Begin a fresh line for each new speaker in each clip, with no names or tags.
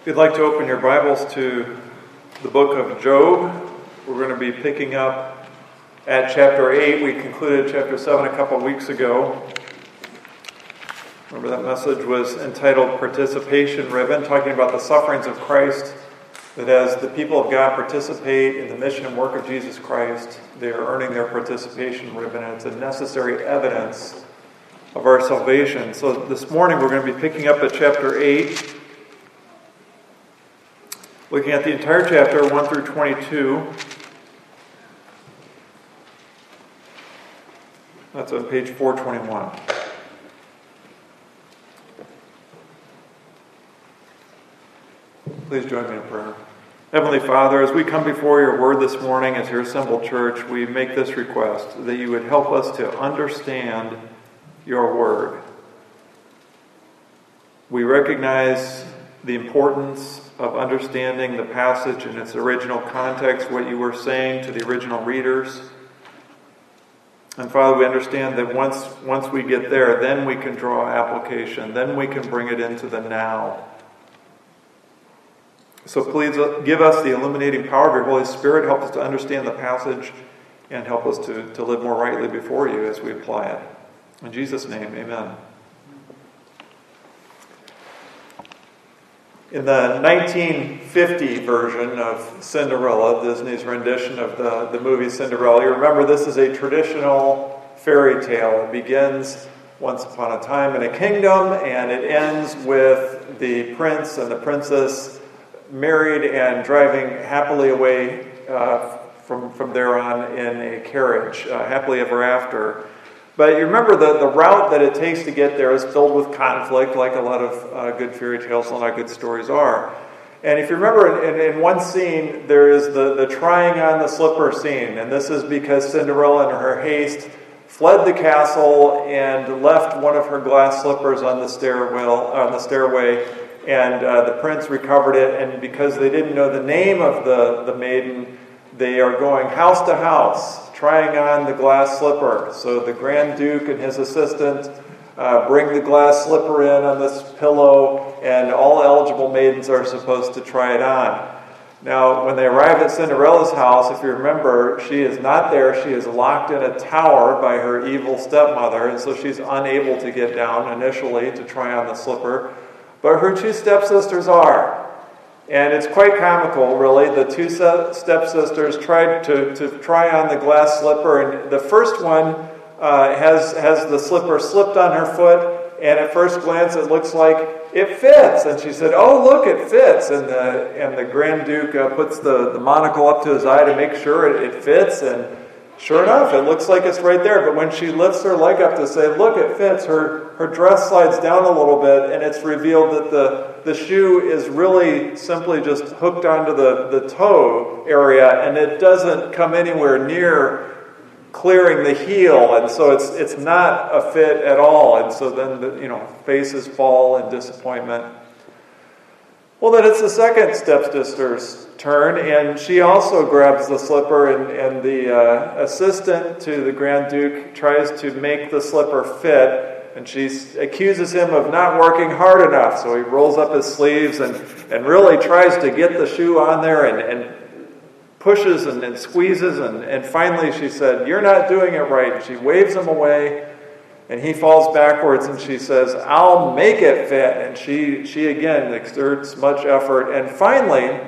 If you'd like to open your Bibles to the book of Job, we're going to be picking up at chapter 8. We concluded chapter 7 a couple weeks ago. Remember that message was entitled Participation Ribbon, talking about the sufferings of Christ. That as the people of God participate in the mission and work of Jesus Christ, they are earning their participation ribbon, and it's a necessary evidence of our salvation. So this morning we're going to be picking up at chapter 8 Looking at the entire chapter, 1 through 22. That's on page 421. Please join me in prayer. Heavenly Father, as we come before your word this morning as your assembled church, we make this request that you would help us to understand your word. We recognize the importance of understanding the passage in its original context, what you were saying to the original readers. And Father, we understand that once, once we get there, then we can draw application, then we can bring it into the now. So please uh, give us the illuminating power of your Holy Spirit. Help us to understand the passage and help us to, to live more rightly before you as we apply it. In Jesus' name, amen. In the 1950 version of Cinderella, Disney's rendition of the, the movie Cinderella, you remember this is a traditional fairy tale. It begins once upon a time in a kingdom and it ends with the prince and the princess married and driving happily away uh, from, from there on in a carriage, uh, happily ever after. But you remember the, the route that it takes to get there is filled with conflict, like a lot of uh, good fairy tales and a lot of good stories are. And if you remember, in, in, one scene, there is the, the trying on the slipper scene. And this is because Cinderella, in her haste, fled the castle and left one of her glass slippers on the stairwell, on the stairway. And uh, the prince recovered it. And because they didn't know the name of the, the maiden, they are going house to house trying on the glass slipper. So the Grand Duke and his assistant uh, bring the glass slipper in on this pillow, and all eligible maidens are supposed to try it on. Now, when they arrive at Cinderella's house, if you remember, she is not there. She is locked in a tower by her evil stepmother, and so she's unable to get down initially to try on the slipper. But her two stepsisters are. And it's quite comical, really. The two stepsisters tried to, to try on the glass slipper, and the first one uh, has, has the slipper slipped on her foot, and at first glance it looks like it fits. And she said, Oh, look, it fits. And the, and the Grand Duke uh, puts the, the monocle up to his eye to make sure it, it fits, and Sure enough, it looks like it's right there, but when she lifts her leg up to say, look, it fits, her, her dress slides down a little bit, and it's revealed that the, the shoe is really simply just hooked onto the, the toe area, and it doesn't come anywhere near clearing the heel, and so it's, it's not a fit at all. And so then, the, you know, faces fall in disappointment. Well, then it's the second stepsister's turn, and she also grabs the slipper, and, and the uh, assistant to the Grand Duke tries to make the slipper fit, and she accuses him of not working hard enough. So he rolls up his sleeves and, and really tries to get the shoe on there and, and pushes and, and squeezes, and, and finally she said, You're not doing it right. And she waves him away and he falls backwards and she says, I'll make it fit. And she, she again exerts much effort. And finally,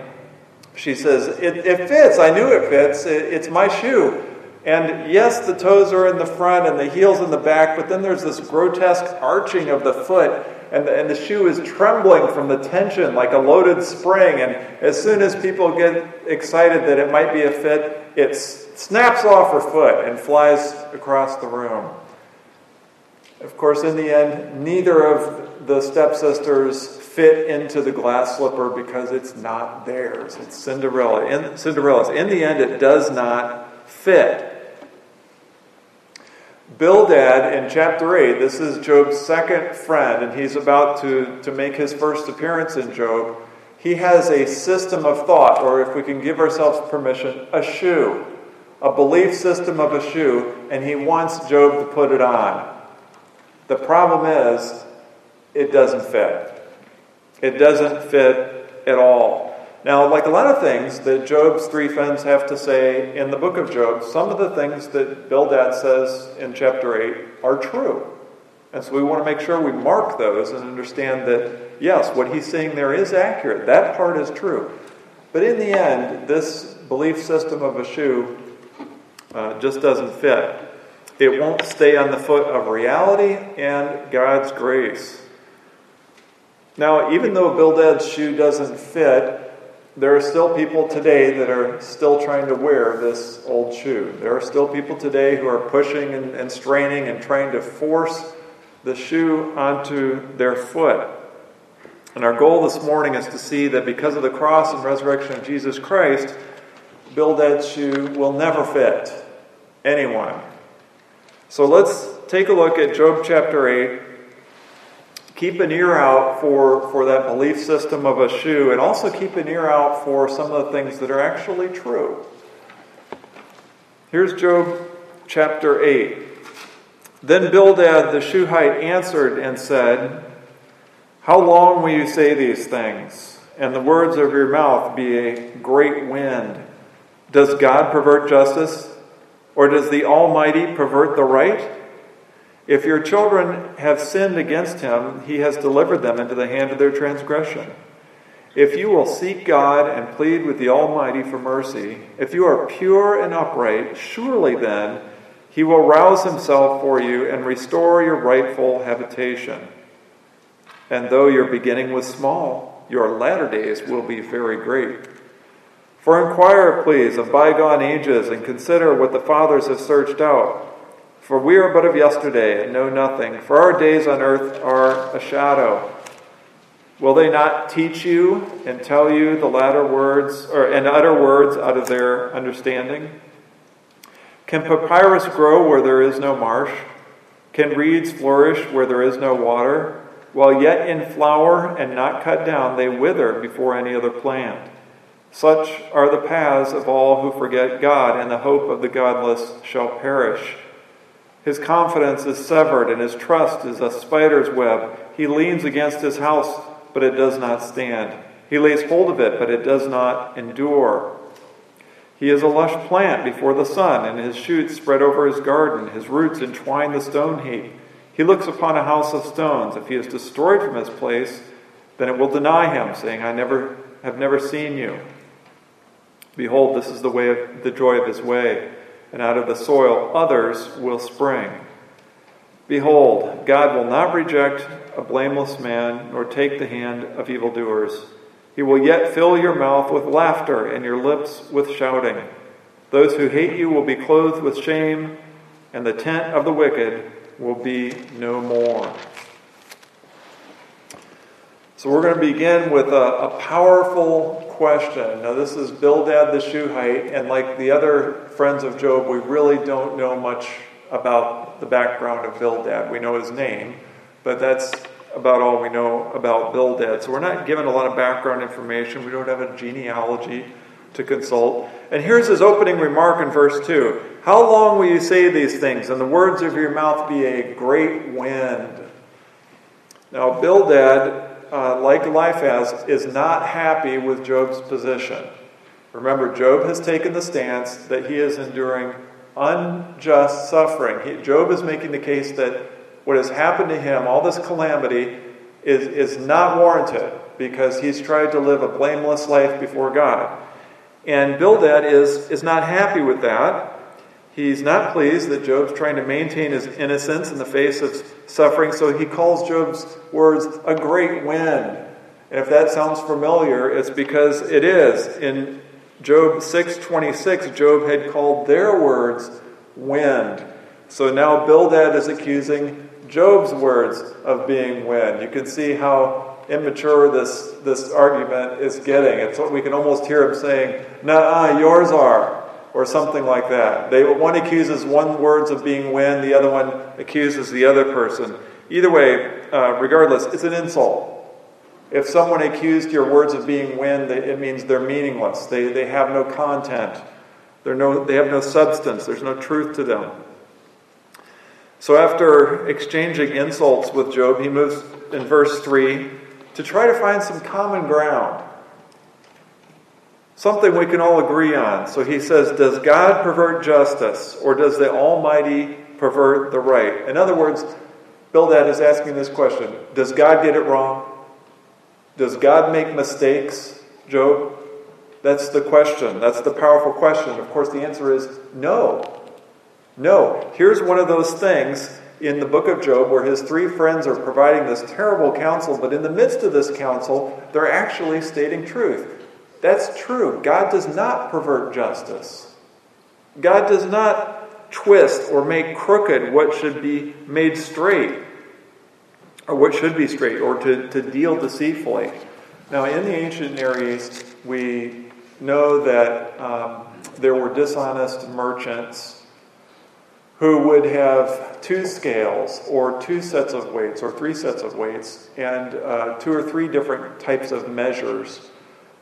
she says, It, it fits. I knew it fits. It, it's my shoe. And yes, the toes are in the front and the heel's in the back, but then there's this grotesque arching of the foot, and the, and the shoe is trembling from the tension like a loaded spring. And as soon as people get excited that it might be a fit, it snaps off her foot and flies across the room. Of course, in the end, neither of the stepsisters fit into the glass slipper because it's not theirs. It's Cinderella. In, Cinderella's. In the end, it does not fit. Bildad in chapter 8, this is Job's second friend, and he's about to, to make his first appearance in Job. He has a system of thought, or if we can give ourselves permission, a shoe, a belief system of a shoe, and he wants Job to put it on. The problem is, it doesn't fit. It doesn't fit at all. Now, like a lot of things that Job's three friends have to say in the book of Job, some of the things that Bildad says in chapter 8 are true. And so we want to make sure we mark those and understand that, yes, what he's saying there is accurate. That part is true. But in the end, this belief system of a shoe uh, just doesn't fit. It won't stay on the foot of reality and God's grace. Now, even though Bildad's shoe doesn't fit, there are still people today that are still trying to wear this old shoe. There are still people today who are pushing and, and straining and trying to force the shoe onto their foot. And our goal this morning is to see that because of the cross and resurrection of Jesus Christ, Bildad's shoe will never fit anyone. So let's take a look at Job chapter 8 keep an ear out for, for that belief system of a shoe, and also keep an ear out for some of the things that are actually true. Here's Job chapter 8. Then Bildad the Shuhite answered and said, How long will you say these things, and the words of your mouth be a great wind? Does God pervert justice, or does the Almighty pervert the right? If your children have sinned against him, he has delivered them into the hand of their transgression. If you will seek God and plead with the Almighty for mercy, if you are pure and upright, surely then he will rouse himself for you and restore your rightful habitation. And though your beginning was small, your latter days will be very great. For inquire, please, of bygone ages and consider what the fathers have searched out for we are but of yesterday and know nothing, for our days on earth are a shadow. Will they not teach you and tell you the latter words, or and utter words out of their understanding? Can papyrus grow where there is no marsh? Can reeds flourish where there is no water? While yet in flower and not cut down, they wither before any other plant. Such are the paths of all who forget God, and the hope of the godless shall perish. His confidence is severed, and his trust is a spider's web. He leans against his house, but it does not stand. He lays hold of it, but it does not endure. He is a lush plant before the sun, and his shoots spread over his garden. His roots entwine the stone heap. He looks upon a house of stones. If he is destroyed from his place, then it will deny him, saying, I never have never seen you. Behold, this is the way of the joy of his way and out of the soil others will spring. Behold, God will not reject a blameless man, nor take the hand of evildoers. He will yet fill your mouth with laughter and your lips with shouting. Those who hate you will be clothed with shame, and the tent of the wicked will be no more. So, we're going to begin with a, a powerful question. Now, this is Bildad the Shuhite, and like the other friends of Job, we really don't know much about the background of Bildad. We know his name, but that's about all we know about Bildad. So we're not given a lot of background information. We don't have a genealogy to consult. And here's his opening remark in verse 2 How long will you say these things, and the words of your mouth be a great wind? Now, Bildad uh, like Eliphaz, is not happy with Job's position. Remember, Job has taken the stance that he is enduring unjust suffering. He, Job is making the case that what has happened to him, all this calamity, is, is not warranted because he's tried to live a blameless life before God. And Bildad is, is not happy with that. He's not pleased that Job's trying to maintain his innocence in the face of suffering, so he calls Job's words a great wind. And if that sounds familiar, it's because it is. In Job 6:26, Job had called their words wind. So now Bildad is accusing Job's words of being wind. You can see how immature this, this argument is getting. It's what we can almost hear him saying, Nah, yours are or something like that. They, one accuses one words of being wind, the other one accuses the other person. Either way, uh, regardless, it's an insult. If someone accused your words of being wind, it means they're meaningless. They, they have no content. They're no, they have no substance. There's no truth to them. So after exchanging insults with Job, he moves in verse 3 to try to find some common ground. Something we can all agree on. So he says, Does God pervert justice, or does the Almighty pervert the right? In other words, Bildad is asking this question Does God get it wrong? Does God make mistakes, Job? That's the question. That's the powerful question. Of course, the answer is no. No. Here's one of those things in the book of Job where his three friends are providing this terrible counsel, but in the midst of this counsel, they're actually stating truth. That's true. God does not pervert justice. God does not twist or make crooked what should be made straight, or what should be straight, or to, to deal deceitfully. Now, in the ancient Near East, we know that um, there were dishonest merchants who would have two scales or two sets of weights or three sets of weights and uh, two or three different types of measures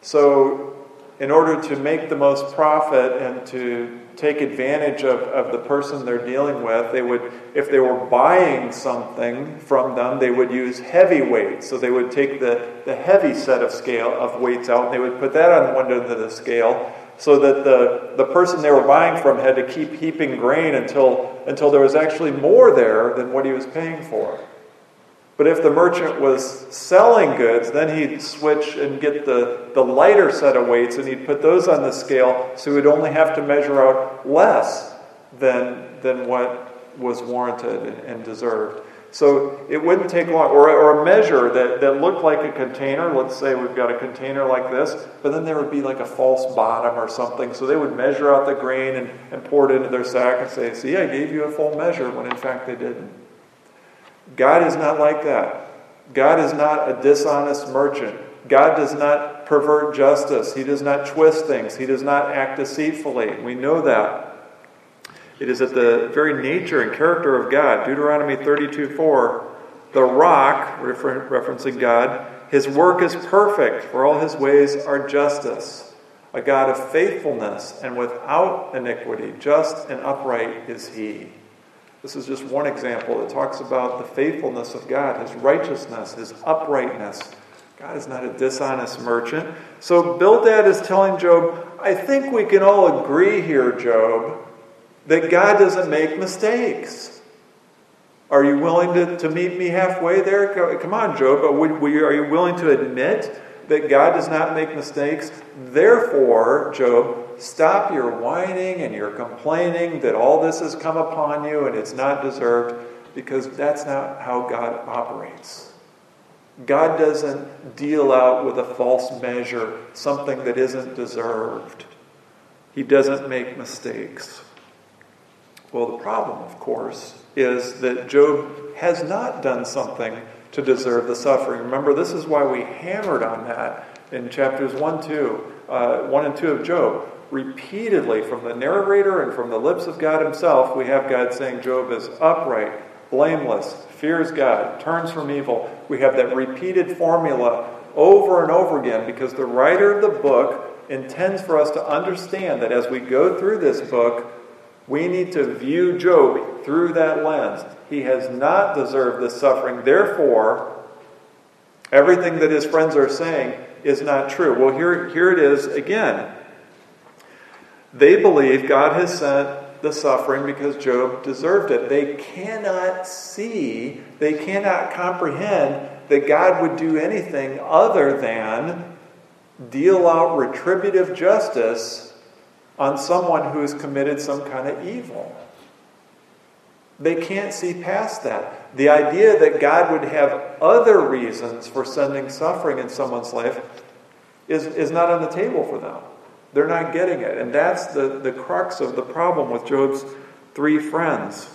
so, in order to make the most profit and to take advantage of, of the person they're dealing with, they would, if they were buying something from them, they would use heavy weights. So they would take the, the heavy set of scale of weights out and they would put that on one end of the scale so that the, the person they were buying from had to keep heaping grain until, until there was actually more there than what he was paying for. But if the merchant was selling goods, then he'd switch and get the, the lighter set of weights and he'd put those on the scale so he'd only have to measure out less than, than what was warranted and deserved. So it wouldn't take long. Or, or a measure that, that looked like a container. Let's say we've got a container like this, but then there would be like a false bottom or something. So they would measure out the grain and, and pour it into their sack and say, See, I gave you a full measure, when in fact they didn't. God is not like that. God is not a dishonest merchant. God does not pervert justice. He does not twist things. He does not act deceitfully. We know that. It is at the very nature and character of God. Deuteronomy 32 4. The rock, refer- referencing God, his work is perfect, for all his ways are justice. A God of faithfulness and without iniquity, just and upright is he. This is just one example that talks about the faithfulness of God, His righteousness, His uprightness. God is not a dishonest merchant. So Bildad is telling Job, I think we can all agree here, Job, that God doesn't make mistakes. Are you willing to, to meet me halfway there? Come on, Job. Are you willing to admit that God does not make mistakes? Therefore, Job, Stop your whining and your complaining that all this has come upon you and it's not deserved, because that's not how God operates. God doesn't deal out with a false measure something that isn't deserved. He doesn't make mistakes. Well, the problem, of course, is that Job has not done something to deserve the suffering. Remember, this is why we hammered on that in chapters 1, 2, uh, 1 and 2 of Job repeatedly from the narrator and from the lips of God Himself, we have God saying Job is upright, blameless, fears God, turns from evil. We have that repeated formula over and over again because the writer of the book intends for us to understand that as we go through this book, we need to view Job through that lens. He has not deserved this suffering. Therefore, everything that his friends are saying is not true. Well, here, here it is again. They believe God has sent the suffering because Job deserved it. They cannot see, they cannot comprehend that God would do anything other than deal out retributive justice on someone who has committed some kind of evil. They can't see past that. The idea that God would have other reasons for sending suffering in someone's life is, is not on the table for them. They're not getting it. And that's the, the crux of the problem with Job's three friends.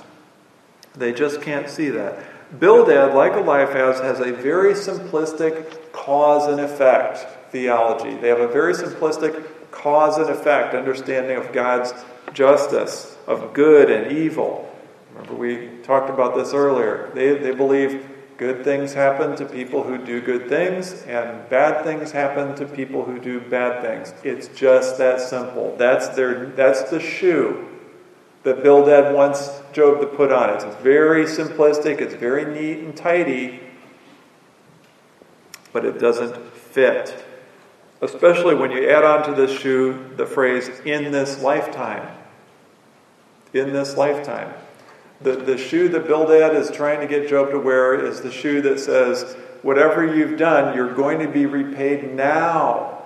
They just can't see that. Bildad, like Eliphaz, has a very simplistic cause and effect theology. They have a very simplistic cause and effect understanding of God's justice, of good and evil. Remember, we talked about this earlier. They, they believe Good things happen to people who do good things, and bad things happen to people who do bad things. It's just that simple. That's, their, that's the shoe that Bildad wants Job to put on. It's very simplistic, it's very neat and tidy, but it doesn't fit. Especially when you add on to this shoe the phrase, in this lifetime. In this lifetime. The, the shoe that Bildad is trying to get Job to wear is the shoe that says, whatever you've done, you're going to be repaid now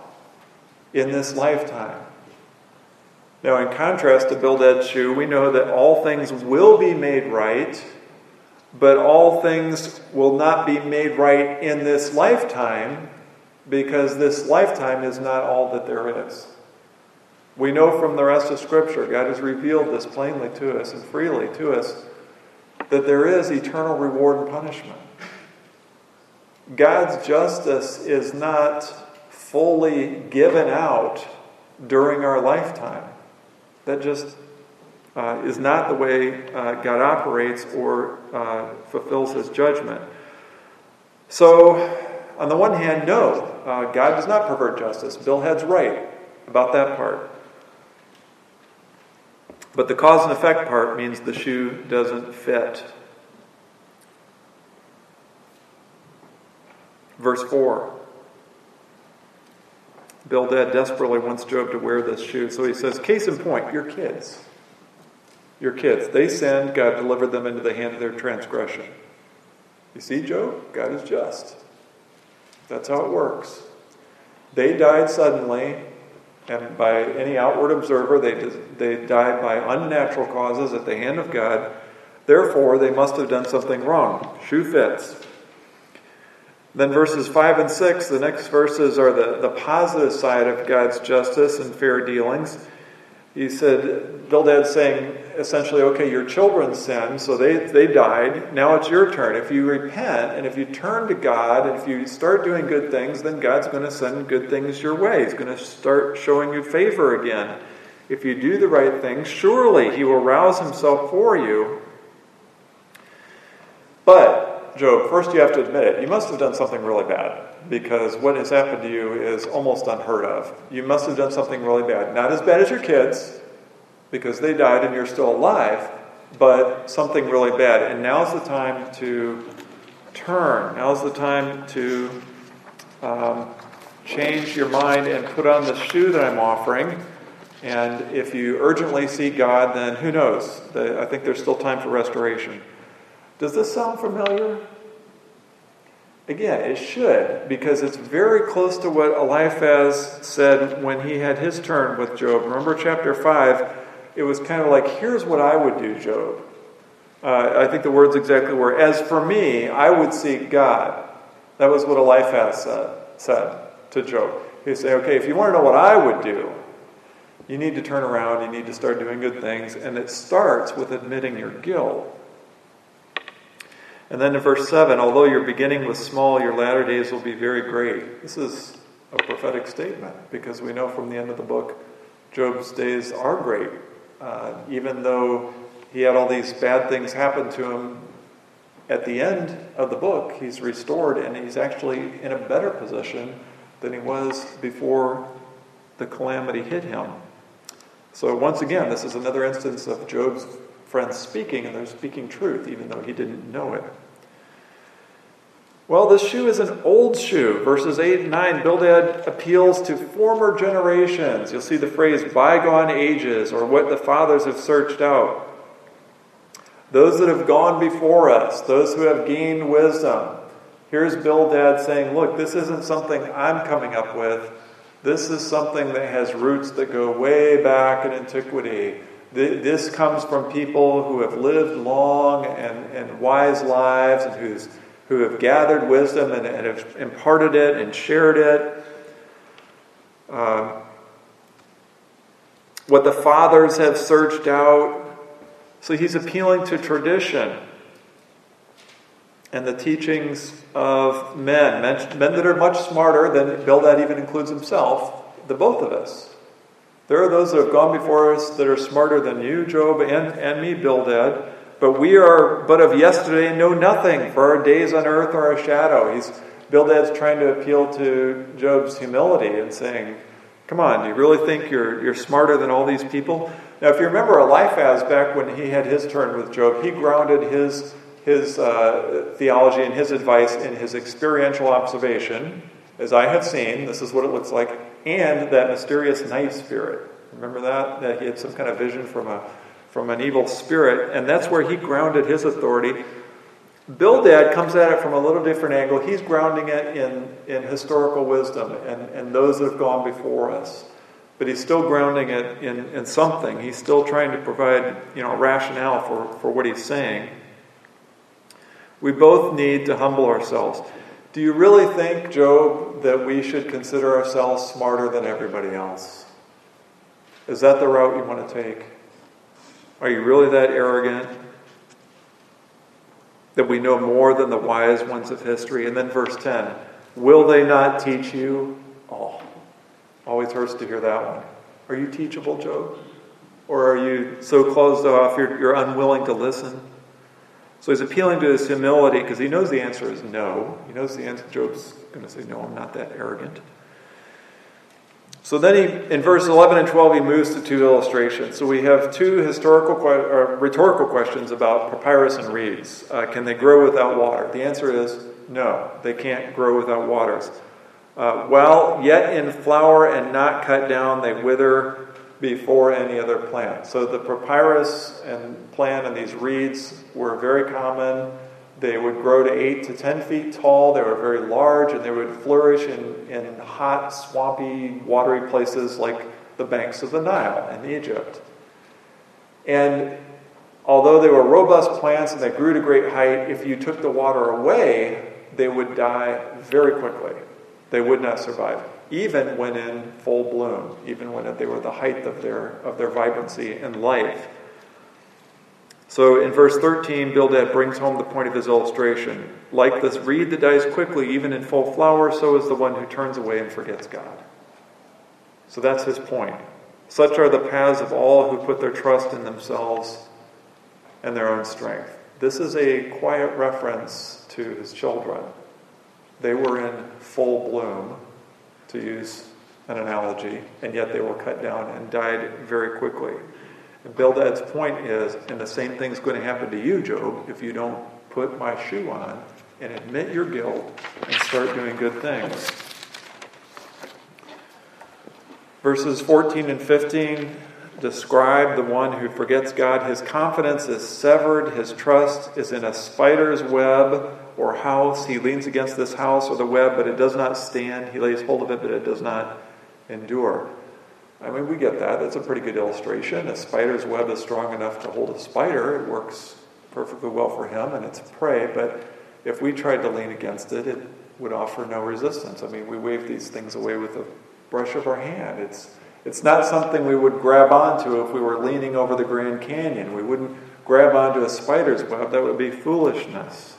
in this lifetime. Now, in contrast to Bildad's shoe, we know that all things will be made right, but all things will not be made right in this lifetime because this lifetime is not all that there is. We know from the rest of Scripture, God has revealed this plainly to us and freely to us, that there is eternal reward and punishment. God's justice is not fully given out during our lifetime. That just uh, is not the way uh, God operates or uh, fulfills his judgment. So, on the one hand, no, uh, God does not pervert justice. Bildad's right about that part. But the cause and effect part means the shoe doesn't fit. Verse 4. Bildad desperately wants Job to wear this shoe. So he says, Case in point, your kids. Your kids. They sinned, God delivered them into the hand of their transgression. You see, Job? God is just. That's how it works. They died suddenly, and by any outward observer, they, they died by unnatural causes at the hand of God. Therefore, they must have done something wrong. Shoe fits. Then verses 5 and 6, the next verses are the, the positive side of God's justice and fair dealings. He said, Bildad's saying essentially, okay, your children sinned, so they, they died. Now it's your turn. If you repent and if you turn to God and if you start doing good things, then God's going to send good things your way. He's going to start showing you favor again. If you do the right things, surely He will rouse Himself for you. But Job, first you have to admit it. You must have done something really bad because what has happened to you is almost unheard of. You must have done something really bad. Not as bad as your kids because they died and you're still alive, but something really bad. And now's the time to turn. Now's the time to um, change your mind and put on the shoe that I'm offering. And if you urgently seek God, then who knows? I think there's still time for restoration. Does this sound familiar? Again, it should, because it's very close to what Eliphaz said when he had his turn with Job. Remember chapter 5? It was kind of like, here's what I would do, Job. Uh, I think the words exactly were, as for me, I would seek God. That was what Eliphaz said, said to Job. He'd say, okay, if you want to know what I would do, you need to turn around, you need to start doing good things, and it starts with admitting your guilt. And then in verse 7, although your beginning was small, your latter days will be very great. This is a prophetic statement because we know from the end of the book, Job's days are great. Uh, even though he had all these bad things happen to him, at the end of the book, he's restored and he's actually in a better position than he was before the calamity hit him. So, once again, this is another instance of Job's friends speaking, and they're speaking truth, even though he didn't know it. Well, this shoe is an old shoe. Verses 8 and 9, Bildad appeals to former generations. You'll see the phrase bygone ages, or what the fathers have searched out. Those that have gone before us, those who have gained wisdom. Here's Bildad saying, Look, this isn't something I'm coming up with. This is something that has roots that go way back in antiquity. This comes from people who have lived long and, and wise lives and who's, who have gathered wisdom and, and have imparted it and shared it. Uh, what the fathers have searched out. So he's appealing to tradition and the teachings of men, men, men that are much smarter than Bildad even includes himself, the both of us. There are those that have gone before us that are smarter than you, Job, and, and me, Bildad. But we are but of yesterday and know nothing, for our days on earth are a shadow. He's Bildad's trying to appeal to Job's humility and saying, Come on, do you really think you're, you're smarter than all these people? Now, if you remember Eliphaz back when he had his turn with Job, he grounded his, his uh, theology and his advice in his experiential observation. As I have seen, this is what it looks like and that mysterious night spirit. Remember that? That he had some kind of vision from, a, from an evil spirit, and that's where he grounded his authority. Bildad comes at it from a little different angle. He's grounding it in, in historical wisdom and, and those that have gone before us. But he's still grounding it in, in something. He's still trying to provide you know, rationale for, for what he's saying. We both need to humble ourselves. Do you really think, Job, that we should consider ourselves smarter than everybody else? Is that the route you want to take? Are you really that arrogant? That we know more than the wise ones of history? And then verse 10 Will they not teach you? Oh, always hurts to hear that one. Are you teachable, Job? Or are you so closed off you're, you're unwilling to listen? So he's appealing to his humility because he knows the answer is no. He knows the answer. Job's going to say, No, I'm not that arrogant. So then he, in verse 11 and 12, he moves to two illustrations. So we have two historical, or rhetorical questions about papyrus and reeds. Uh, can they grow without water? The answer is no, they can't grow without waters. Uh, while yet in flower and not cut down, they wither before any other plant. So the papyrus and plant and these reeds were very common. They would grow to 8 to 10 feet tall. They were very large and they would flourish in, in hot, swampy, watery places like the banks of the Nile in Egypt. And although they were robust plants and they grew to great height, if you took the water away, they would die very quickly. They would not survive even when in full bloom, even when they were the height of their, of their vibrancy and life. So in verse 13, Bildad brings home the point of his illustration. Like this reed that dies quickly, even in full flower, so is the one who turns away and forgets God. So that's his point. Such are the paths of all who put their trust in themselves and their own strength. This is a quiet reference to his children. They were in full bloom to use an analogy, and yet they were cut down and died very quickly. And Bildad's point is, and the same thing's going to happen to you, Job, if you don't put my shoe on and admit your guilt and start doing good things. Verses 14 and 15 describe the one who forgets God. His confidence is severed, his trust is in a spider's web or house. He leans against this house or the web, but it does not stand. He lays hold of it, but it does not endure. I mean, we get that. That's a pretty good illustration. A spider's web is strong enough to hold a spider. It works perfectly well for him and its prey, but if we tried to lean against it, it would offer no resistance. I mean, we wave these things away with a brush of our hand. It's it's not something we would grab onto if we were leaning over the Grand Canyon. We wouldn't grab onto a spider's web. That would be foolishness.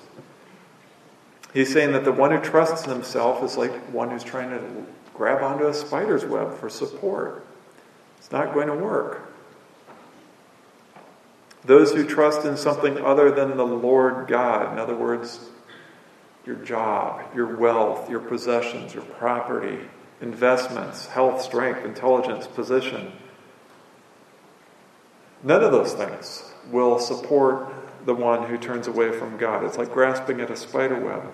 He's saying that the one who trusts himself is like one who's trying to grab onto a spider's web for support. Not going to work. Those who trust in something other than the Lord God, in other words, your job, your wealth, your possessions, your property, investments, health, strength, intelligence, position, none of those things will support the one who turns away from God. It's like grasping at a spider web.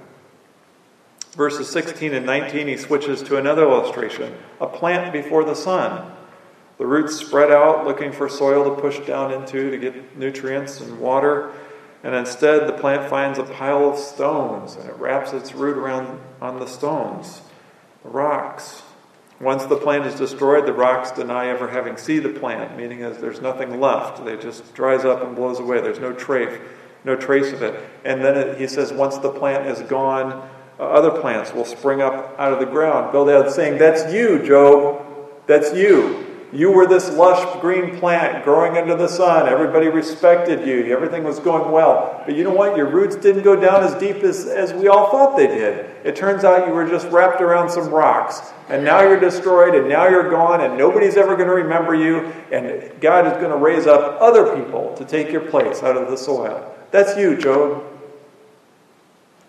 Verses 16 and 19, he switches to another illustration a plant before the sun. The roots spread out looking for soil to push down into to get nutrients and water. And instead, the plant finds a pile of stones and it wraps its root around on the stones, the rocks. Once the plant is destroyed, the rocks deny ever having seen the plant, meaning as there's nothing left. It just dries up and blows away. There's no trace, no trace of it. And then it, he says, once the plant is gone, uh, other plants will spring up out of the ground. Bildad saying, That's you, Job. That's you. You were this lush green plant growing under the sun. Everybody respected you. Everything was going well. But you know what? Your roots didn't go down as deep as, as we all thought they did. It turns out you were just wrapped around some rocks. And now you're destroyed, and now you're gone, and nobody's ever going to remember you. And God is going to raise up other people to take your place out of the soil. That's you, Job.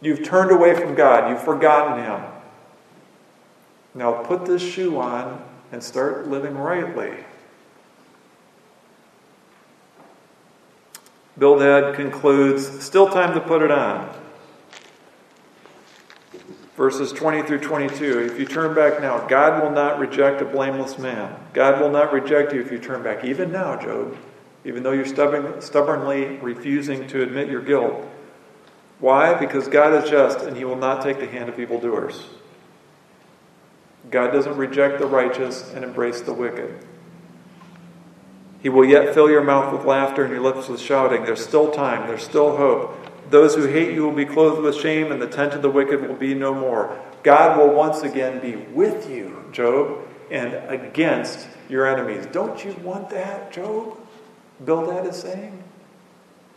You've turned away from God, you've forgotten Him. Now put this shoe on and start living rightly. Bildad concludes, still time to put it on. Verses 20 through 22. If you turn back now, God will not reject a blameless man. God will not reject you if you turn back. Even now, Job, even though you're stubborn, stubbornly refusing to admit your guilt. Why? Because God is just and he will not take the hand of evildoers. God doesn't reject the righteous and embrace the wicked. He will yet fill your mouth with laughter and your lips with shouting. There's still time, there's still hope. Those who hate you will be clothed with shame, and the tent of the wicked will be no more. God will once again be with you, Job, and against your enemies. Don't you want that, Job? Bildad is saying.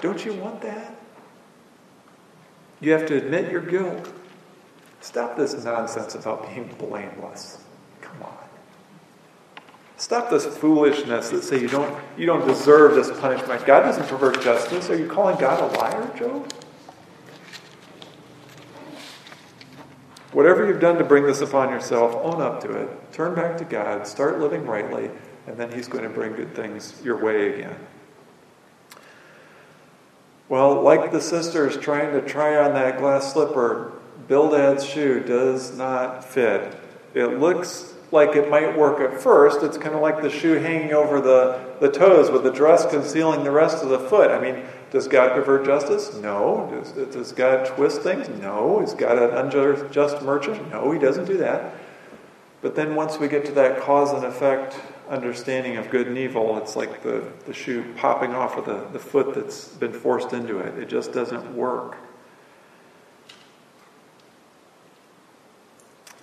Don't you want that? You have to admit your guilt. Stop this nonsense about being blameless. Come on. Stop this foolishness that say you don't, you don't deserve this punishment. God doesn't pervert justice. Are you calling God a liar, Job? Whatever you've done to bring this upon yourself, own up to it. Turn back to God. Start living rightly, and then He's going to bring good things your way again. Well, like the sisters trying to try on that glass slipper, Bildad's shoe does not fit. It looks like it might work at first. It's kind of like the shoe hanging over the, the toes with the dress concealing the rest of the foot. I mean, does God pervert justice? No. Does, does God twist things? No. Is God an unjust merchant? No, he doesn't do that. But then once we get to that cause and effect understanding of good and evil, it's like the, the shoe popping off of the, the foot that's been forced into it. It just doesn't work.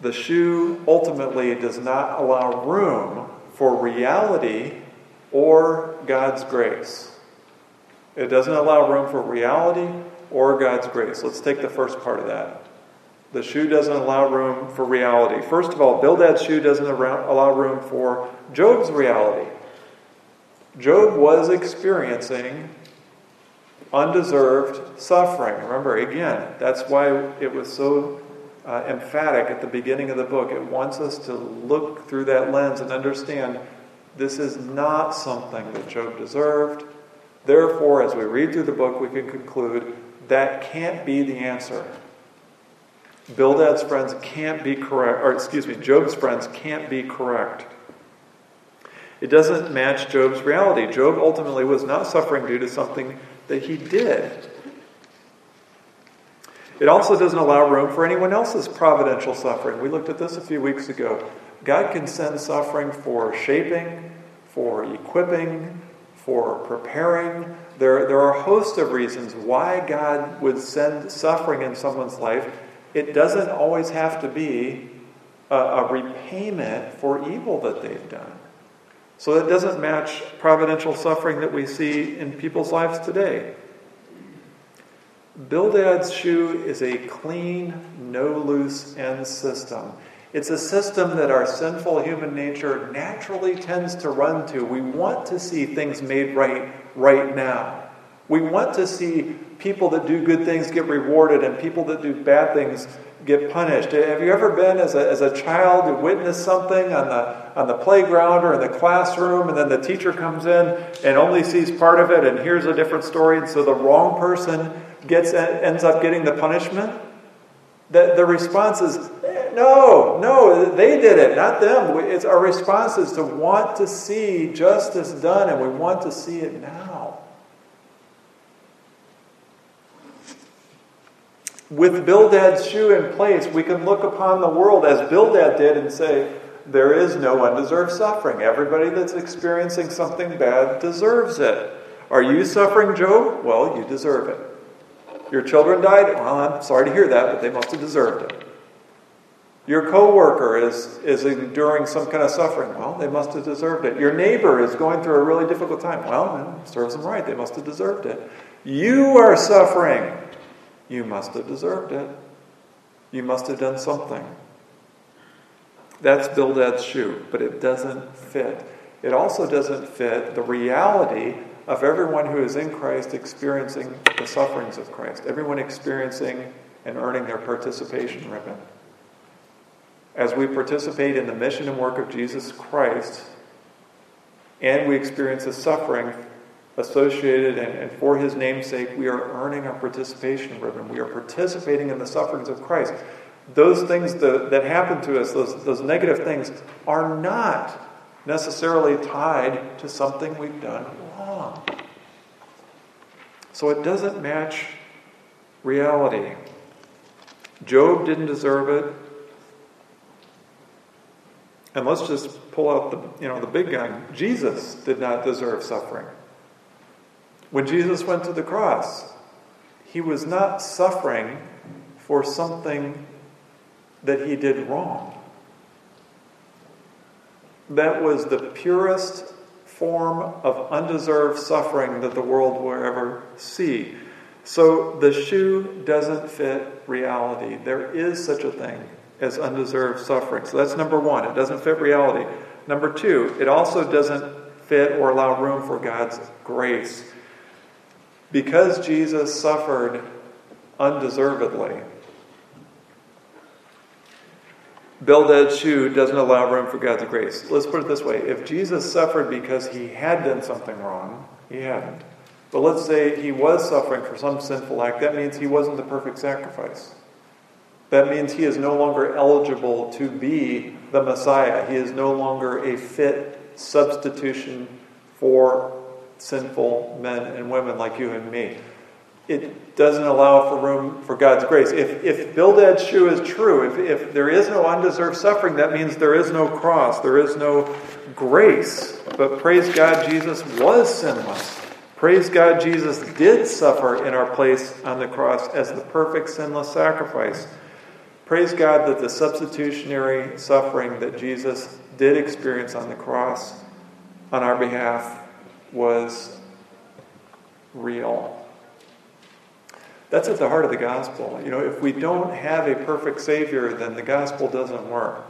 The shoe ultimately does not allow room for reality or God's grace. It doesn't allow room for reality or God's grace. Let's take the first part of that. The shoe doesn't allow room for reality. First of all, Bildad's shoe doesn't allow room for Job's reality. Job was experiencing undeserved suffering. Remember, again, that's why it was so uh, emphatic at the beginning of the book. It wants us to look through that lens and understand this is not something that Job deserved. Therefore, as we read through the book, we can conclude that can't be the answer. Bildad's friends can't be correct, or excuse me, Job's friends can't be correct. It doesn't match Job's reality. Job ultimately was not suffering due to something that he did. It also doesn't allow room for anyone else's providential suffering. We looked at this a few weeks ago. God can send suffering for shaping, for equipping, for preparing. There, there are a host of reasons why God would send suffering in someone's life. It doesn't always have to be a, a repayment for evil that they've done. So that doesn't match providential suffering that we see in people's lives today. Bildad's shoe is a clean, no loose end system. It's a system that our sinful human nature naturally tends to run to. We want to see things made right right now. We want to see people that do good things get rewarded and people that do bad things get punished. Have you ever been as a, as a child who witnessed something on the, on the playground or in the classroom and then the teacher comes in and only sees part of it and hears a different story and so the wrong person gets ends up getting the punishment? The, the response is, no, no, they did it, not them. It's our response is to want to see justice done, and we want to see it now. With Bildad's shoe in place, we can look upon the world as Bildad did and say, there is no undeserved suffering. Everybody that's experiencing something bad deserves it. Are you suffering, Job? Well, you deserve it. Your children died? Well, I'm sorry to hear that, but they must have deserved it. Your coworker is, is enduring some kind of suffering. Well, they must have deserved it. Your neighbor is going through a really difficult time. Well, it serves them right. They must have deserved it. You are suffering. You must have deserved it. You must have done something. That's Bildad's shoe, but it doesn't fit. It also doesn't fit the reality of everyone who is in Christ experiencing the sufferings of Christ, everyone experiencing and earning their participation ribbon. As we participate in the mission and work of Jesus Christ, and we experience the suffering associated and, and for his name's sake, we are earning our participation ribbon. We are participating in the sufferings of Christ. those things that, that happen to us, those, those negative things, are not necessarily tied to something we've done. So it doesn't match reality. Job didn't deserve it. And let's just pull out the, you know, the big gun. Jesus did not deserve suffering. When Jesus went to the cross, he was not suffering for something that he did wrong. That was the purest form of undeserved suffering that the world will ever see. So the shoe doesn't fit reality. There is such a thing as undeserved suffering. So that's number one. It doesn't fit reality. Number two, it also doesn't fit or allow room for God's grace. Because Jesus suffered undeservedly, Bildad's shoe doesn't allow room for God's grace. Let's put it this way if Jesus suffered because he had done something wrong, he hadn't. But let's say he was suffering for some sinful act, that means he wasn't the perfect sacrifice. That means he is no longer eligible to be the Messiah. He is no longer a fit substitution for sinful men and women like you and me it doesn't allow for room for God's grace. If, if Bildad's shoe is true, if, if there is no undeserved suffering, that means there is no cross, there is no grace. But praise God, Jesus was sinless. Praise God, Jesus did suffer in our place on the cross as the perfect sinless sacrifice. Praise God that the substitutionary suffering that Jesus did experience on the cross on our behalf was real. That's at the heart of the gospel. You know, if we don't have a perfect Savior, then the gospel doesn't work.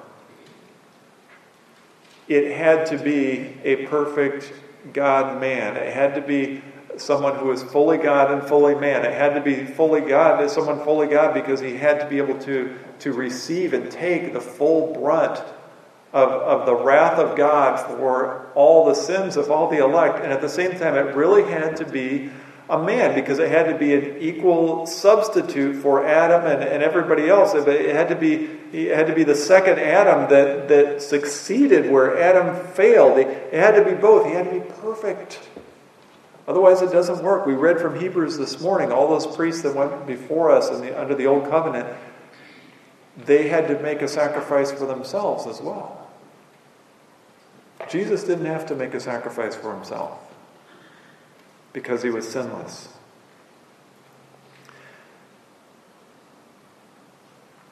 It had to be a perfect God man. It had to be someone who was fully God and fully man. It had to be fully God, as someone fully God, because he had to be able to, to receive and take the full brunt of, of the wrath of God for all the sins of all the elect. And at the same time, it really had to be a man because it had to be an equal substitute for Adam and, and everybody else. It had to be it had to be the second Adam that, that succeeded where Adam failed. It had to be both. He had to be perfect. Otherwise, it doesn't work. We read from Hebrews this morning all those priests that went before us the, under the old covenant, they had to make a sacrifice for themselves as well. Jesus didn't have to make a sacrifice for himself because he was sinless.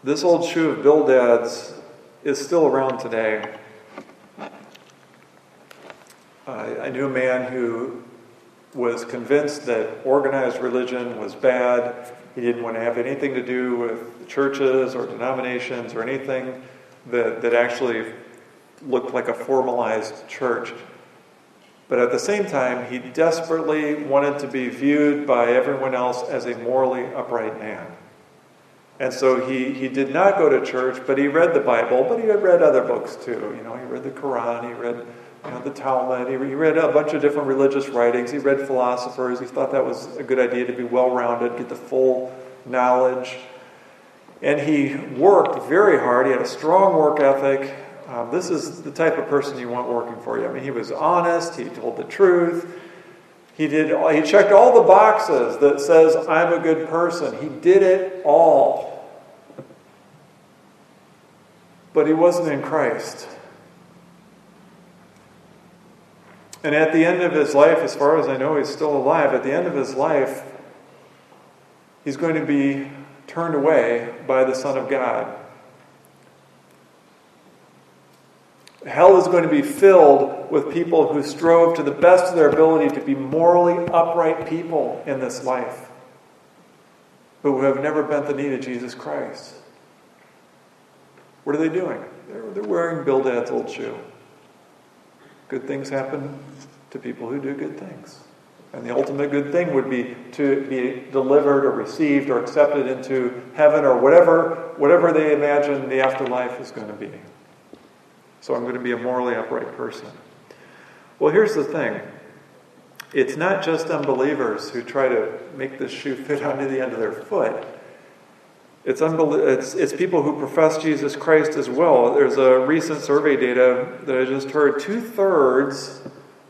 This old shoe of Bildad's is still around today. I knew a man who was convinced that organized religion was bad. He didn't want to have anything to do with churches or denominations or anything that, that actually looked like a formalized church. But at the same time, he desperately wanted to be viewed by everyone else as a morally upright man. And so he, he did not go to church, but he read the Bible, but he had read other books too. You know, he read the Quran, he read you know, the Talmud, he, he read a bunch of different religious writings, he read philosophers. He thought that was a good idea to be well rounded, get the full knowledge. And he worked very hard. He had a strong work ethic. Um, this is the type of person you want working for you. I mean, he was honest, he told the truth. He did he checked all the boxes that says I'm a good person. He did it all. But he wasn't in Christ. And at the end of his life, as far as I know, he's still alive. At the end of his life, he's going to be turned away by the Son of God. Hell is going to be filled with people who strove to the best of their ability to be morally upright people in this life, but who have never bent the knee to Jesus Christ. What are they doing? They're, they're wearing Bildad's old shoe. Good things happen to people who do good things. And the ultimate good thing would be to be delivered or received or accepted into heaven or whatever, whatever they imagine the afterlife is going to be. So I'm going to be a morally upright person. Well, here's the thing it's not just unbelievers who try to make this shoe fit onto the end of their foot. It's, unbel- it's, it's people who profess Jesus Christ as well. There's a recent survey data that I just heard. Two thirds,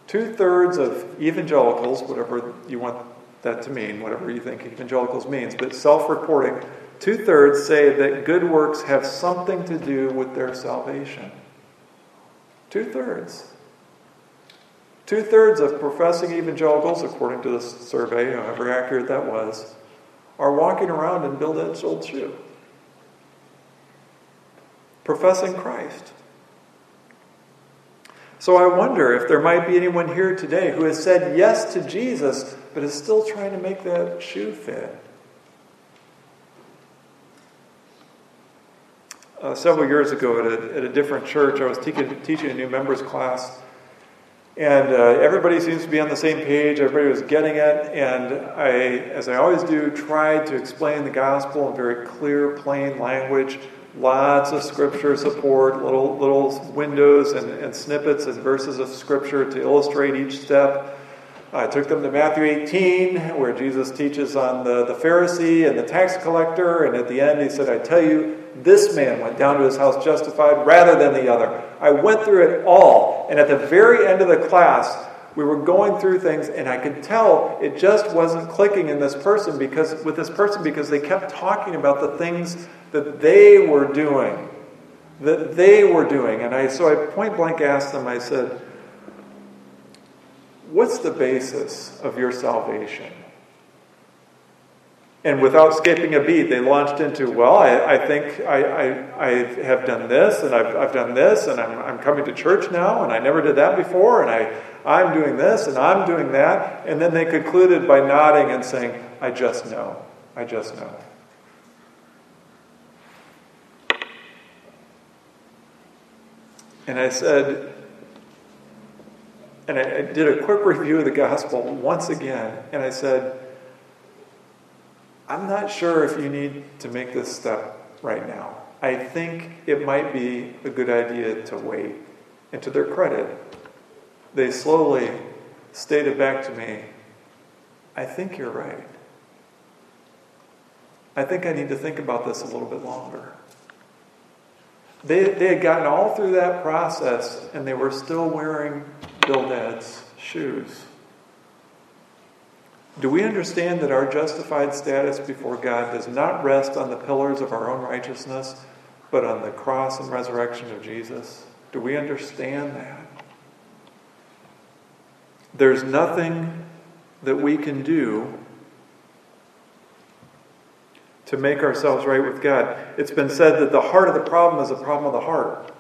two thirds of evangelicals, whatever you want that to mean, whatever you think evangelicals means, but self-reporting, two thirds say that good works have something to do with their salvation. Two thirds. Two thirds of professing evangelicals, according to this survey, however accurate that was, are walking around in Bildad's old shoe, professing Christ. So I wonder if there might be anyone here today who has said yes to Jesus, but is still trying to make that shoe fit. Uh, several years ago at a, at a different church, I was te- teaching a new members class and uh, everybody seems to be on the same page. Everybody was getting it. And I, as I always do, tried to explain the gospel in very clear, plain language. Lots of scripture support, little, little windows and, and snippets and verses of scripture to illustrate each step. I took them to Matthew 18, where Jesus teaches on the, the Pharisee and the tax collector. And at the end, he said, I tell you, this man went down to his house justified rather than the other. I went through it all. And at the very end of the class, we were going through things, and I could tell it just wasn't clicking in this person because with this person because they kept talking about the things that they were doing. That they were doing. And I so I point blank asked them, I said, What's the basis of your salvation? And without skipping a beat, they launched into, well, I, I think I, I, I, have done this, and I've, I've done this, and I'm, I'm coming to church now, and I never did that before, and I, I'm doing this, and I'm doing that. And then they concluded by nodding and saying, I just know. I just know. And I said, and I, I did a quick review of the gospel once again, and I said, I'm not sure if you need to make this step right now. I think it might be a good idea to wait. And to their credit, they slowly stated back to me, I think you're right. I think I need to think about this a little bit longer. They, they had gotten all through that process and they were still wearing Bildad's shoes. Do we understand that our justified status before God does not rest on the pillars of our own righteousness, but on the cross and resurrection of Jesus? Do we understand that? There's nothing that we can do to make ourselves right with God. It's been said that the heart of the problem is a problem of the heart.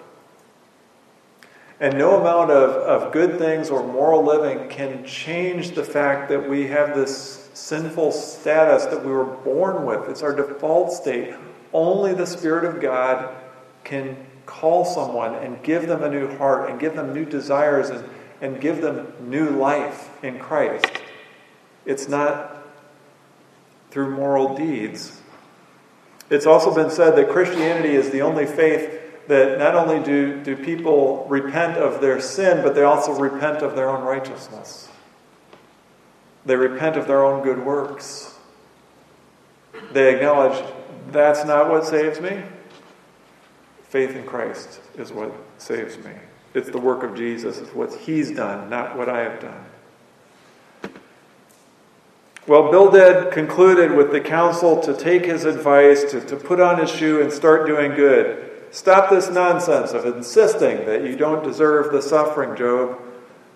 And no amount of, of good things or moral living can change the fact that we have this sinful status that we were born with. It's our default state. Only the Spirit of God can call someone and give them a new heart and give them new desires and, and give them new life in Christ. It's not through moral deeds. It's also been said that Christianity is the only faith that not only do, do people repent of their sin, but they also repent of their own righteousness. They repent of their own good works. They acknowledge that's not what saves me. Faith in Christ is what saves me. It's the work of Jesus, it's what He's done, not what I have done. Well, Bildad concluded with the counsel to take his advice, to, to put on his shoe and start doing good. Stop this nonsense of insisting that you don't deserve the suffering, Job.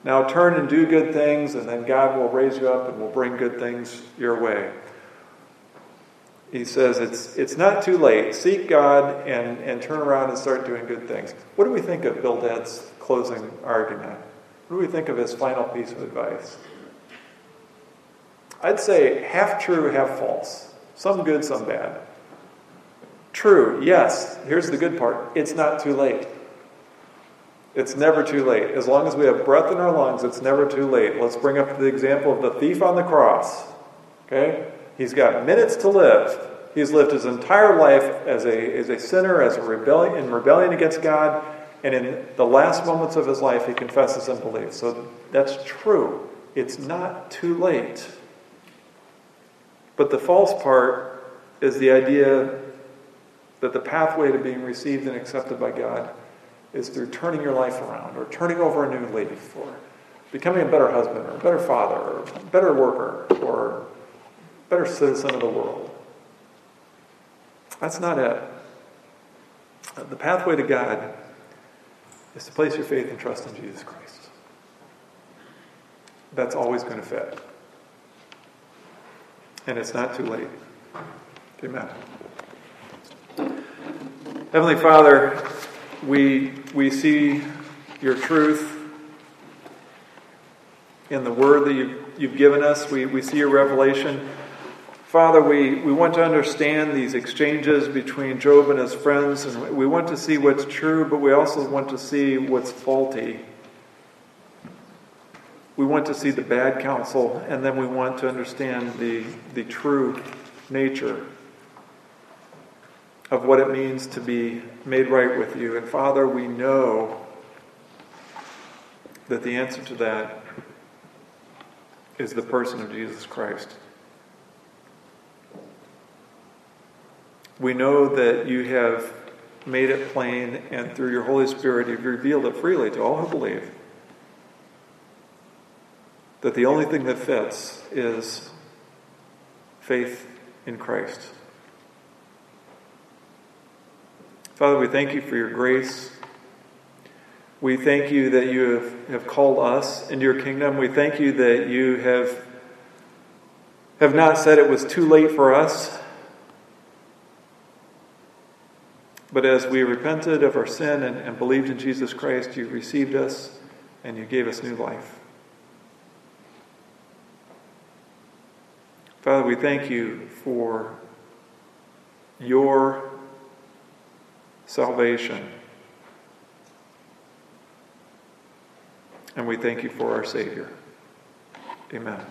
Now turn and do good things, and then God will raise you up and will bring good things your way. He says it's, it's not too late. Seek God and, and turn around and start doing good things. What do we think of Bildad's closing argument? What do we think of his final piece of advice? I'd say half true, half false. Some good, some bad. True, yes. Here's the good part it's not too late. It's never too late. As long as we have breath in our lungs, it's never too late. Let's bring up the example of the thief on the cross. Okay? He's got minutes to live. He's lived his entire life as a, as a sinner, as a rebellion, in rebellion against God, and in the last moments of his life, he confesses and believes. So that's true. It's not too late. But the false part is the idea That the pathway to being received and accepted by God is through turning your life around, or turning over a new leaf, or becoming a better husband, or a better father, or a better worker, or a better citizen of the world. That's not it. The pathway to God is to place your faith and trust in Jesus Christ. That's always going to fit. And it's not too late. Amen. Heavenly Father, we, we see your truth in the word that you've, you've given us. We, we see your revelation. Father, we, we want to understand these exchanges between Job and his friends, and we want to see what's true, but we also want to see what's faulty. We want to see the bad counsel, and then we want to understand the, the true nature of what it means to be made right with you. And Father, we know that the answer to that is the person of Jesus Christ. We know that you have made it plain, and through your Holy Spirit, you've revealed it freely to all who believe. That the only thing that fits is faith in Christ. Father, we thank you for your grace. We thank you that you have, have called us into your kingdom. We thank you that you have, have not said it was too late for us But as we repented of our sin and, and believed in Jesus Christ, you received us and you gave us new life. Father, we thank you for your salvation. And we thank you for our Savior. Amen.